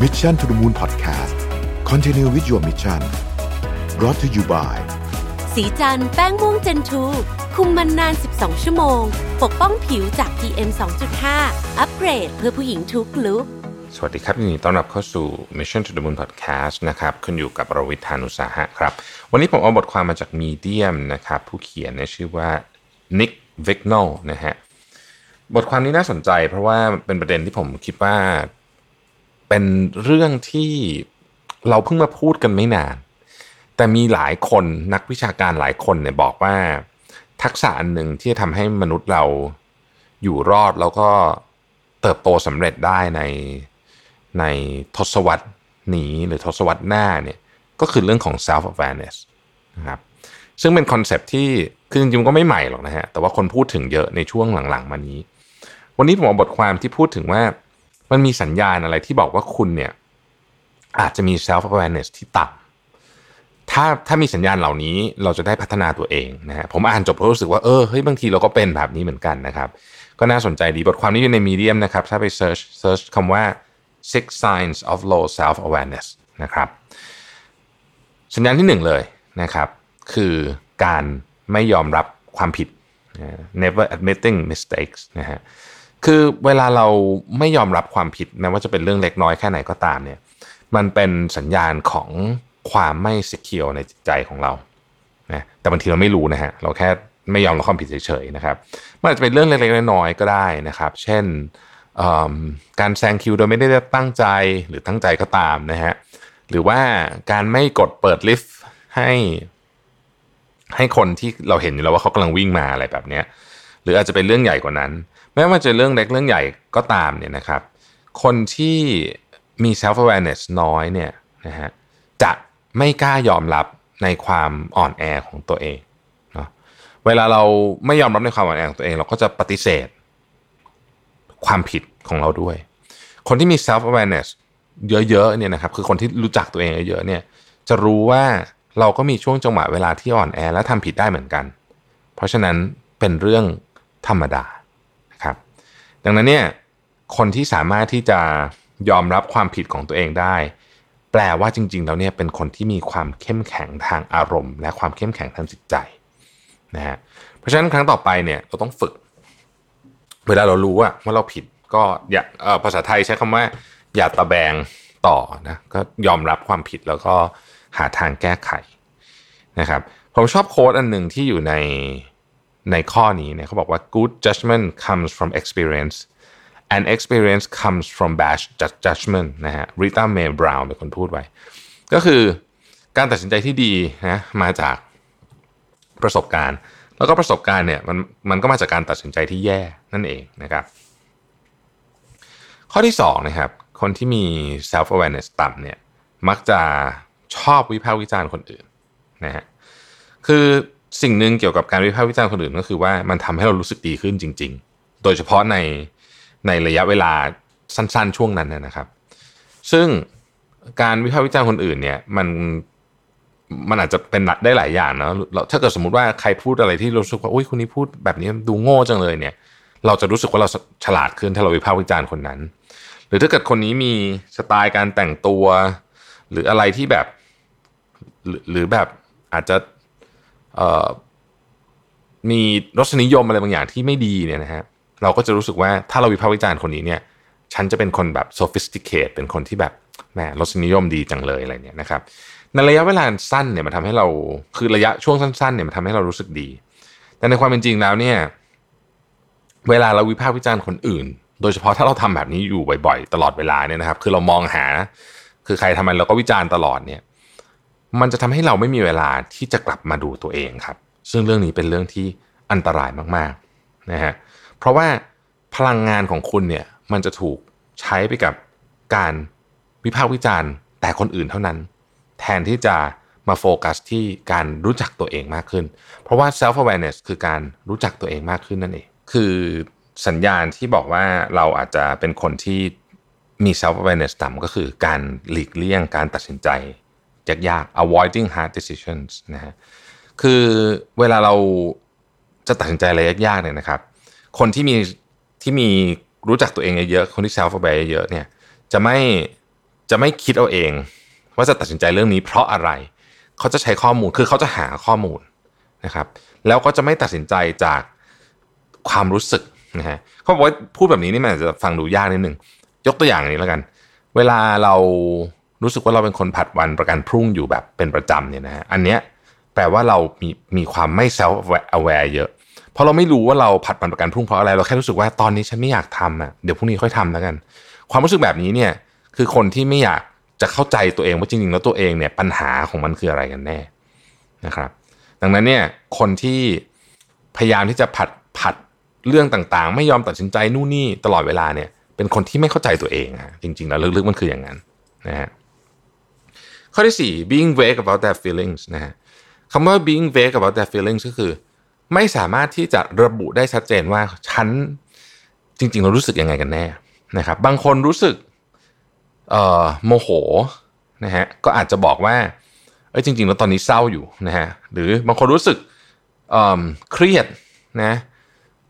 Mission to the Moon Podcast Continue with your mission brought to you by สีจันแป้งม่วงเจนทูคุมมันนาน 12 ชั่วโมง ปกป้องผิวจาก PM 2.5 อัปเกรดเพื่อผู้หญิงทุกลุกสวัสดีครับยินดีต้อนรับเข้าสู่ Mission to the Moon Podcast นะครับคุณอยู่กับประวิทยานุสาหะครับ วันนี้ผมเอาบทความมาจาก Medium นะครับ ผู้เขียนเนี่ยชื่อว่า Nick Vignall นะฮะบทความนี้น่าสนใจเพราะว่าเป็นประเด็นที่ผมคิดว่า เป็นเรื่องที่เราเพิ่งมาพูดกันไม่นาน แต่มีหลายคนนักวิชาการหลายคนเนี่ยบอกว่า ทักษะอันหนึ่งที่จะทำให้มนุษย์เราอยู่รอดแล้วก็เติบโตสำเร็จได้ในในทศวรรษนี้หรือทศวรรษหน้าเนี่ยก็คือเรื่องของ self awareness นะครับซึ่งเป็น concept ที่คือจริงๆก็ไม่ใหม่หรอกนะฮะแต่ว่าคนพูดถึงเยอะในช่วงหลังๆ มานี้ วันนี้ผมเอาบทความที่พูดถึงว่า มันมีสัญญาณอะไรที่บอกว่าคุณเนี่ยอาจจะมี self awareness ที่ต่ำถ้าถ้ามีสัญญาณเหล่านี้เราจะได้พัฒนาตัวเองนะฮะผมอ่านจบแล้วรู้สึกว่าเออเฮ้ยบางทีเราก็เป็นแบบนี้เหมือนกันนะครับ ก็น่าสนใจดีบทความนี้อยู่ใน Medium นะครับ ถ้าไป search search คำว่า six signs of low self awareness นะครับ สัญญาณที่หนึ่งเลยนะครับ คือการไม่ยอมรับความผิด never admitting mistakes นะฮะ คือเวลาเราไม่ยอมรับความผิดแม้ว่าจะเป็นเรื่องเล็กน้อยแค่ไหนก็ตามเนี่ย มันเป็นสัญญาณของความไม่ secure ในจิตใจของเรานะแต่บางทีเราไม่รู้นะฮะเราแค่ไม่ยอมรับความผิดเฉยๆนะครับมันอาจจะเป็นเรื่องเล็กๆน้อยๆก็ได้นะครับ เช่นการแซงคิวโดยไม่ได้ตั้งใจหรือตั้งใจก็ตามนะฮะหรือว่าการไม่กดเปิดลิฟต์ให้ให้คนที่เราเห็นอยู่แล้วว่าเขากำลังวิ่งมาอะไรแบบนี้หรืออาจจะเป็นเรื่องใหญ่กว่านั้น แม้ว่าจะเรื่องเล็กเรื่องใหญ่ก็ตามเนี่ยนะครับ คนที่มี self awareness น้อยเนี่ยนะฮะจะไม่กล้ายอมรับในความอ่อนแอของตัวเองเนาะเวลาเราไม่ยอมรับในความอ่อนแอของตัวเอง เราก็จะปฏิเสธ ความผิดของเราด้วย คนที่มี self awareness เยอะๆเนี่ยนะครับคือคนที่รู้จักตัวเองเยอะๆเนี่ยจะรู้ว่าเราก็มีช่วงจังหวะเวลาที่อ่อนแอและทำผิดได้เหมือนกัน เพราะฉะนั้นเป็นเรื่องธรรมดา ดังนั้นเนี่ยคนที่สามารถที่จะยอมรับความผิดของตัวเองได้ แปลว่าจริง ๆ แล้วเนี่ยเป็นคนที่มีความเข้มแข็งทางอารมณ์ และความเข้มแข็งทางจิตใจนะฮะเพราะฉะนั้นครั้งต่อไปเนี่ยเราต้องฝึก เวลาเรารู้ว่าว่าเราผิดก็อย่าภาษาไทยใช้คำว่า อย่าตะแบงต่อนะก็ยอมรับความผิดแล้วก็หาทางแก้ไขนะครับผมชอบโค้ดอันหนึ่งที่อยู่ใน ในข้อนี้เนี่ยเขาบอกว่า good judgment comes from experience and experience comes from bad judgment นะฮะ Rita Mae Brown เป็นคนพูดไว้ ก็คือการตัดสินใจที่ดีนะมาจากประสบการณ์ แล้วก็ประสบการณ์เนี่ยมันมันก็มาจากการตัดสินใจที่แย่นั่นเองนะครับข้อที่2นะครับคนที่มี self awareness ต่ำเนี่ยมักจะชอบวิพากษ์วิจารณ์คนอื่นนะฮะคือ สิ่งหนึ่งเกี่ยวกับการวิพากษ์วิจารณ์คนอื่นก็คือว่ามันทำให้เรารู้สึกดีขึ้นจริง ๆ โดยเฉพาะในในระยะเวลาสั้น ๆ ช่วงนั้นนะครับ ซึ่งการวิพากษ์วิจารณ์คนอื่นเนี่ยมันมันอาจจะเป็นได้หลายอย่างเนาะถ้าเกิดสมมติว่าใครพูดอะไรที่รู้สึกว่าอุ้ยคนนี้พูดแบบนี้ดูโง่จังเลยเนี่ย เราจะรู้สึกว่าเราฉลาดขึ้นถ้าเราวิพากษ์วิจารณ์คนนั้น หรือถ้าเกิดคนนี้มีสไตล์การแต่งตัว หรืออะไรที่แบบ หรือแบบอาจจะ มีรสนิยมอะไรบางอย่างที่ไม่ดีเนี่ยนะฮะเราก็จะรู้สึกว่าถ้าเราวิพากษ์วิจารณ์คนนี้เนี่ยฉันจะเป็นคนแบบ sophisticate เป็นคนที่แบบแหมรสนิยมดีจังเลยอะไรเนี่ยนะครับในระยะเวลาสั้นเนี่ยมันทำให้เราคือระยะช่วงสั้นๆเนี่ยมันทำให้เรารู้สึกดี แต่ในความเป็นจริงแล้วเนี่ยเวลาเราวิพากษ์วิจารณ์คนอื่น โดยเฉพาะถ้าเราทำแบบนี้อยู่บ่อย ๆ ตลอดเวลาเนี่ยนะครับ คือเรามองหา คือใครทำไมเราก็วิจารณ์ตลอดเนี่ย มันจะทำให้เราไม่มีเวลาที่จะกลับมาดูตัวเองครับ ซึ่งเรื่องนี้เป็นเรื่องที่อันตรายมากๆนะฮะเพราะว่าพลังงานของคุณเนี่ยมันจะถูกใช้ไปกับการวิพากษ์วิจารณ์ แต่คนอื่นเท่านั้น แทนที่จะมาโฟกัสที่การรู้จักตัวเองมากขึ้น เพราะว่า self awareness คือการรู้จักตัวเองมากขึ้นนั่นเอง คือสัญญาณที่บอกว่าเราอาจจะเป็นคนที่มี self awareness ต่ำก็คือการหลีกเลี่ยงการตัดสินใจ ยากๆ avoiding hard decisions นะฮะคือเวลาเราจะตัดสินใจอะไรยากๆเนี่ยนะครับ คนที่มีที่มีรู้จักตัวเองเยอะๆคนที่ self aware เยอะๆเนี่ยจะไม่จะไม่คิดเอาเอง ว่าจะตัดสินใจเรื่องนี้เพราะอะไร เขาจะใช้ข้อมูลคือเขาจะหาข้อมูลนะครับ แล้วก็จะไม่ตัดสินใจจากความรู้สึกนะฮะเขาบอกว่าพูดแบบนี้นี่มันอาจจะฟังดูยากนิดนึงยกตัวอย่างนี้แล้วกัน เวลาเรา รู้สึกว่าเราเป็นคนผัดวันประกันพรุ่งอยู่แบบเป็นประจำเนี่ยนะฮะอันเนี้ยแปลว่าเรามีมีความไม่ self aware เยอะเพราะเราไม่รู้ว่าเราผัดวันประกันพรุ่งเพราะอะไร เราแค่รู้สึกว่าตอนนี้ฉันไม่อยากทำอะเดี๋ยวพรุ่งนี้ค่อยทำแล้วกัน ความรู้สึกแบบนี้เนี่ยคือคนที่ไม่อยากจะเข้าใจตัวเองว่าจริงๆแล้วตัวเองเนี่ยปัญหาของมันคืออะไรกันแน่นะครับ ดังนั้นเนี่ยคนที่พยายามที่จะผัดผัดเรื่องต่างๆ ไม่ยอมตัดสินใจนู่นนี่ตลอดเวลาเนี่ยเป็นคนที่ไม่เข้าใจตัวเองอะจริงๆแล้วลึกๆมันคืออย่างนั้นนะฮะ ข้อที่ 4 being vague about their feelings นะฮะคำว่า being vague about their feelings ก็คือ ไม่สามารถที่จะระบุได้ชัดเจนว่าฉันจริง ๆ เรารู้สึกยังไงกันแน่นะครับ บางคนรู้สึกโมโหนะฮะก็อาจจะบอกว่าเอ้ยจริง ๆ แล้วตอนนี้เศร้าอยู่นะฮะหรือบางคนรู้สึกเครียดนะ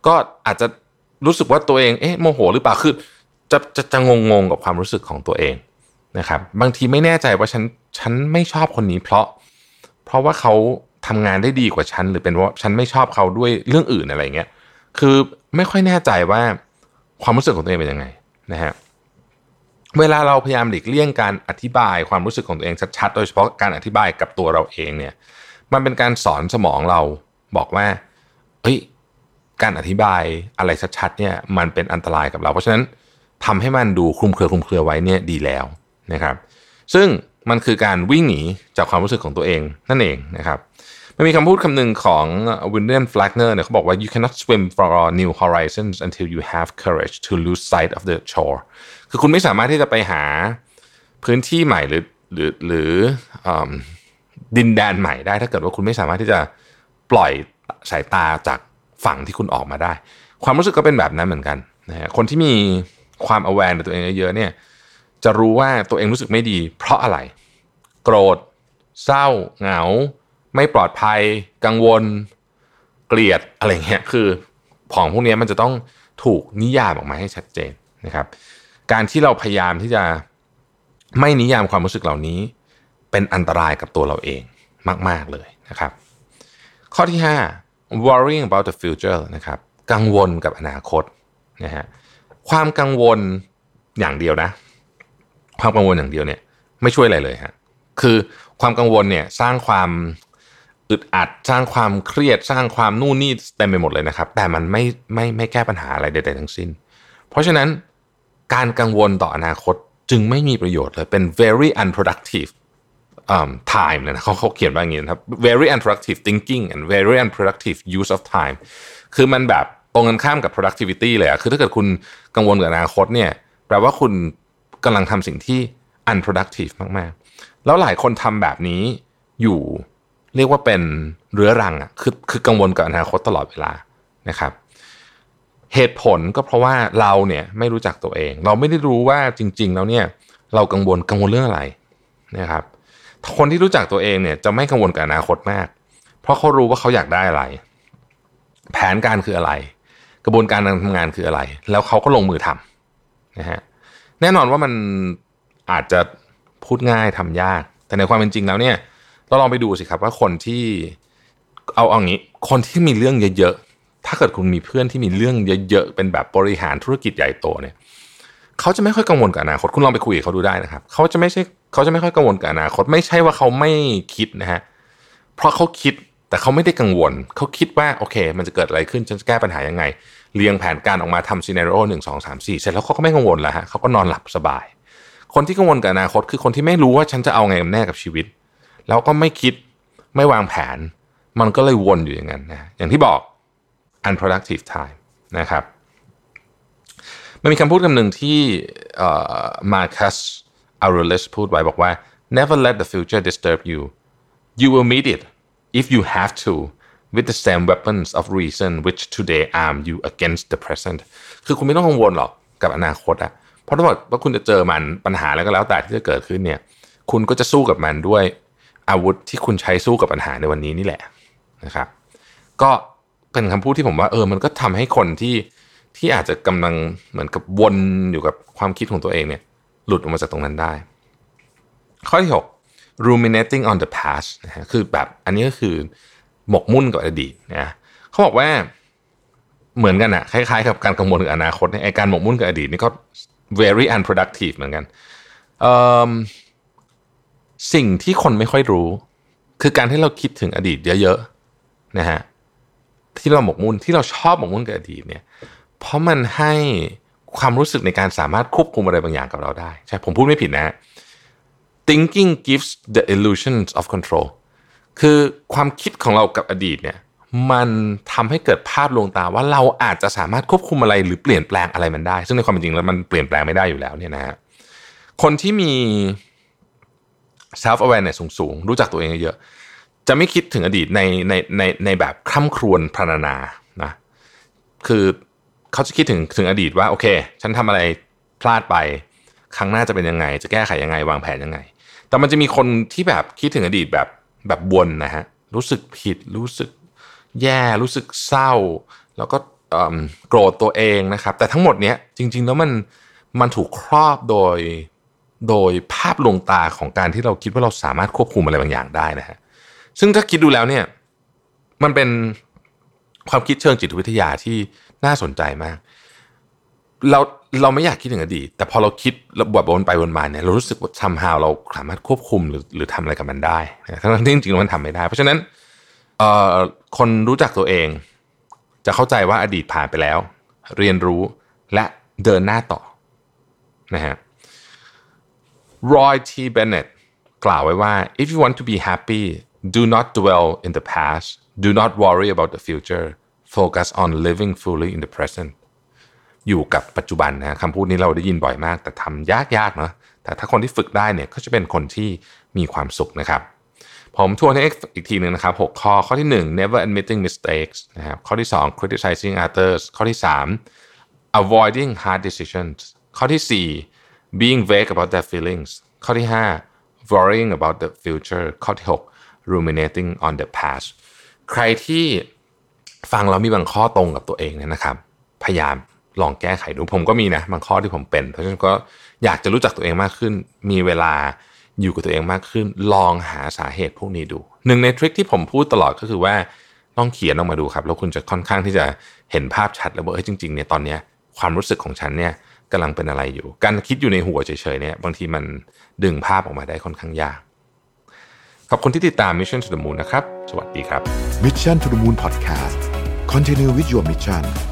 ก็อาจจะรู้สึกว่าตัวเองเอ๊ะโมโหหรือเปล่าคือจะจะจะงงงๆกับความรู้สึกของตัวเองนะครับ บางทีไม่แน่ใจว่าฉัน ฉันไม่ชอบคนนี้เพราะ เพราะว่าเขาทำงานได้ดีกว่าฉันหรือเป็นว่าฉันไม่ชอบเขาด้วยเรื่องอื่นอะไรเงี้ยคือไม่ค่อยแน่ใจว่าความรู้สึกของตัวเองเป็นยังไงนะฮะเวลาเราพยายามหลีกเลี่ยงการอธิบายความรู้สึกของตัวเองชัดๆ โดยเฉพาะการอธิบายกับตัวเราเองเนี่ยมันเป็นการสอนสมองเราบอกว่าเฮ้ยการอธิบายอะไรชัดๆเนี่ยมันเป็นอันตรายกับเรา เพราะฉะนั้นทำให้มันดูคลุมเครือคลุมเครือไว้เนี่ยดีแล้วนะครับ ซึ่ง มันคือการวิ่งหนีจากความรู้สึกของตัวเองนั่นเองนะครับมันมีคำพูดคำหนึ่งของวินเลียมฟลกเนอร์เนี่ยเขาบอกว่า you cannot swim for new horizons until you have courage to lose sight of the shore คือคุณไม่สามารถที่จะไปหาพื้นที่ใหม่หรือหรือหรือดินแดนใหม่ได้ถ้าเกิดว่าคุณไม่สามารถที่จะปล่อยสายตาจากฝั่งที่คุณออกมาได้ ความรู้สึกก็เป็นแบบนั้นเหมือนกันนะฮะคนที่มีความ aware ในตัวเองเยอะๆเนี่ย จะรู้ว่าตัวเองรู้สึกไม่ดี เพราะอะไร โกรธ เศร้า เหงา ไม่ปลอดภัย กังวล เกลียดอะไรเงี้ยคือของพวกนี้มันจะต้องถูกนิยามออกมาให้ชัดเจนนะครับ การที่เราพยายามที่จะไม่นิยามความรู้สึกเหล่านี้ เป็นอันตรายกับตัวเราเองมาก ๆเลยนะครับ ข้อที่ 5 worrying about the future นะครับกังวลกับอนาคตนะฮะความกังวลอย่างเดียวนะ ความกังวลอย่างเดียวเนี่ยไม่ช่วยอะไรเลยฮะคือความกังวลเนี่ยสร้างความอึดอัดสร้างความเครียดสร้างความนู่นนี่เต็มไปหมดเลยนะครับ แต่มันไม่ไม่ไม่แก้ปัญหาอะไรใดๆทั้งสิ้น เพราะฉะนั้นการกังวลต่ออนาคตจึงไม่มีประโยชน์เลยเป็น very unproductive time เลยนะเขาเขาเขียนว่าอย่างนี้นะครับ very unproductive thinking and very unproductive use of time คือมันแบบตรงกันข้ามกับ productivity เลยอะคือถ้าเกิดคุณกังวลกับอนาคตเนี่ยแปลว่าคุณ กำลังทำสิ่งที่ unproductive มากๆ แล้วหลายคนทำแบบนี้อยู่เรียกว่าเป็นเรื้อรังอะคือคือกังวลกับอนาคตตลอดเวลานะครับ เหตุผลก็เพราะว่าเราเนี่ยไม่รู้จักตัวเอง เราไม่ได้รู้ว่าจริง ๆ แล้วเนี่ยเรากังวลกังวลเรื่องอะไรนะครับคนที่รู้จักตัวเองเนี่ยจะไม่กังวลกับอนาคตมาก เพราะเขารู้ว่าเขาอยากได้อะไร แผนการคืออะไร กระบวนการการทำงานคืออะไร แล้วเขาก็ลงมือทำนะฮะ แน่นอนว่ามันอาจจะพูดง่ายทำยาก แต่ในความเป็นจริงแล้วเนี่ย เราลองไปดูสิครับว่าคนที่เอาเอางี้ คนที่มีเรื่องเยอะๆ ถ้าเกิดคุณมีเพื่อนที่มีเรื่องเยอะๆ เป็นแบบบริหารธุรกิจใหญ่โตเนี่ยเขาจะไม่ค่อยกังวลกับอนาคตคุณลองไปคุยกับเขาดูได้นะครับเขาจะไม่ใช่เขาจะไม่ค่อยกังวลกับอนาคตไม่ใช่ว่าเขาไม่คิดนะฮะเพราะเขาคิดแต่เขาไม่ได้กังวลเขาคิดว่าโอเค มันจะเกิดอะไรขึ้นฉันจะแก้ปัญหายังไง เรียงแผนการออกมาทำซีเนโร่หนึ่งสองสามสี่เสร็จแล้วเขาก็ไม่กังวลแล้วฮะเขาก็นอนหลับสบาย คนที่กังวลกับอนาคตคือคนที่ไม่รู้ว่าฉันจะเอาไงกับแน่กับชีวิต แล้วก็ไม่คิดไม่วางแผน มันก็เลยวนอยู่อย่างนั้นนะอย่างที่บอก unproductive time นะครับมันมีคำพูดคำหนึ่งที่มาคัสอารูเลสพูดไว้บอกว่า never let the future disturb you you will meet it if you have to with the same weapons of reason which today arm you against the present คือคุณไม่ต้องกังวลหรอกกับอนาคตอะเพราะถ้าบอกว่าคุณจะเจอมันปัญหาแล้วก็แล้วแต่ที่จะเกิดขึ้นเนี่ย คุณก็จะสู้กับมันด้วยอาวุธที่คุณใช้สู้กับปัญหาในวันนี้นี่แหละนะครับ ก็เป็นคำพูดที่ผมว่าเออ มันก็ทำให้คนที่ที่อาจจะกำลังเหมือนกับวนอยู่กับความคิดของตัวเองเนี่ย หลุดออกมาจากตรงนั้นได้ ข้อที่ 6 ruminating on the past นะฮะคือแบบอันนี้ก็คือ หมกมุ่นกับอดีตนะเขาบอกว่าเหมือนกันอะคล้ายๆ กับการกังวลถึงอนาคตเนี่ยไอการหมกมุ่นกับอดีตนี่ก็ very unproductive เหมือนกันสิ่งที่คนไม่ค่อยรู้ คือการที่เราคิดถึงอดีตเยอะๆนะฮะที่เราหมกมุ่นที่เราชอบหมกมุ่นกับอดีตเนี่ย เพราะมันให้ความรู้สึกในการสามารถควบคุมอะไรบางอย่างกับเราได้ ใช่ผมพูดไม่ผิดนะ thinking gives the illusions of control คือความคิดของเรากับอดีตเนี่ยมันทำให้เกิดภาพลวงตาว่าเราอาจจะสามารถควบคุมอะไรหรือเปลี่ยนแปลงอะไรมันได้ ซึ่งในความเป็นจริงแล้วมันเปลี่ยนแปลงไม่ได้อยู่แล้วเนี่ยนะฮะคนที่มี self awareness สูงๆ รู้จักตัวเองเยอะ จะไม่คิดถึงอดีตในในในในแบบคร่ำครวญพรรณนานะคือเขาจะคิดถึงถึงอดีตว่าโอเค ฉันทำอะไรพลาดไป ครั้งหน้าจะเป็นยังไง จะแก้ไขยังไงวางแผนยังไง แต่มันจะมีคนที่แบบคิดถึงอดีตแบบ แบบบนนะฮะรู้สึกผิดรู้สึกแย่รู้สึกเศร้า แล้วก็โกรธตัวเองนะครับ แต่ทั้งหมดเนี้ยจริง ๆ แล้วมันมันถูกครอบโดยโดยภาพลวงตาของการที่เราคิดว่าเราสามารถควบคุมอะไรบางอย่างได้นะฮะซึ่งถ้าคิดดูแล้วเนี่ยมันเป็นความคิดเชิงจิตวิทยาที่น่าสนใจมาก เราเราไม่อยากคิดถึงอดีตแต่พอเราคิดแบบวนไปวนมาเนี่ยเรารู้สึกว่าทำฮาวเราสามารถควบคุมหรือหรือทำอะไรกับมันได้ทั้งที่จริงๆมันทำไม่ได้ เพราะฉะนั้นคนรู้จักตัวเอง จะเข้าใจว่าอดีตผ่านไปแล้ว เรียนรู้และเดินหน้าต่อนะฮะ Roy T. Bennett กล่าวไว้ว่า if you want to be happy do not dwell in the past do not worry about the future focus on living fully in the present อยู่กับปัจจุบันนะคำพูดนี้เราได้ยินบ่อยมาก แต่ทำยากๆเนาะแต่ถ้าคนที่ฝึกได้เนี่ยก็จะเป็นคนที่มีความสุขนะครับ ผมทวนให้อีกทีหนึ่งนะครับ 6 ข้อข้อที่ 1 never admitting mistakes นะครับข้อที่ 2 criticizing others ข้อที่ 3 avoiding hard decisions ข้อที่ 4 being vague about their feelings ข้อที่ 5 worrying about the future ข้อที่ 6 ruminating on the past ใครที่ฟังแล้วมีบางข้อตรงกับตัวเองเนี่ยนะครับ พยายาม ลองแก้ไขดูผมก็มีนะบางข้อที่ผมเป็น เพราะฉะนั้นก็อยากจะรู้จักตัวเองมากขึ้น มีเวลาอยู่กับตัวเองมากขึ้น ลองหาสาเหตุพวกนี้ดูหนึ่งในทริคที่ผมพูดตลอดก็คือว่าต้องเขียนออกมาดูครับ แล้วคุณจะค่อนข้างที่จะเห็นภาพชัดแล้วว่าเฮ้ยจริงๆเนี่ยตอนเนี้ยความรู้สึกของฉันเนี่ยกำลังเป็นอะไรอยู่ การคิดอยู่ในหัวเฉยๆเนี่ยบางทีมันดึงภาพออกมาได้ค่อนข้างยาก ขอบคุณที่ติดตาม Mission to the Moon นะครับ สวัสดีครับ Mission to the Moon Podcast Continue with your mission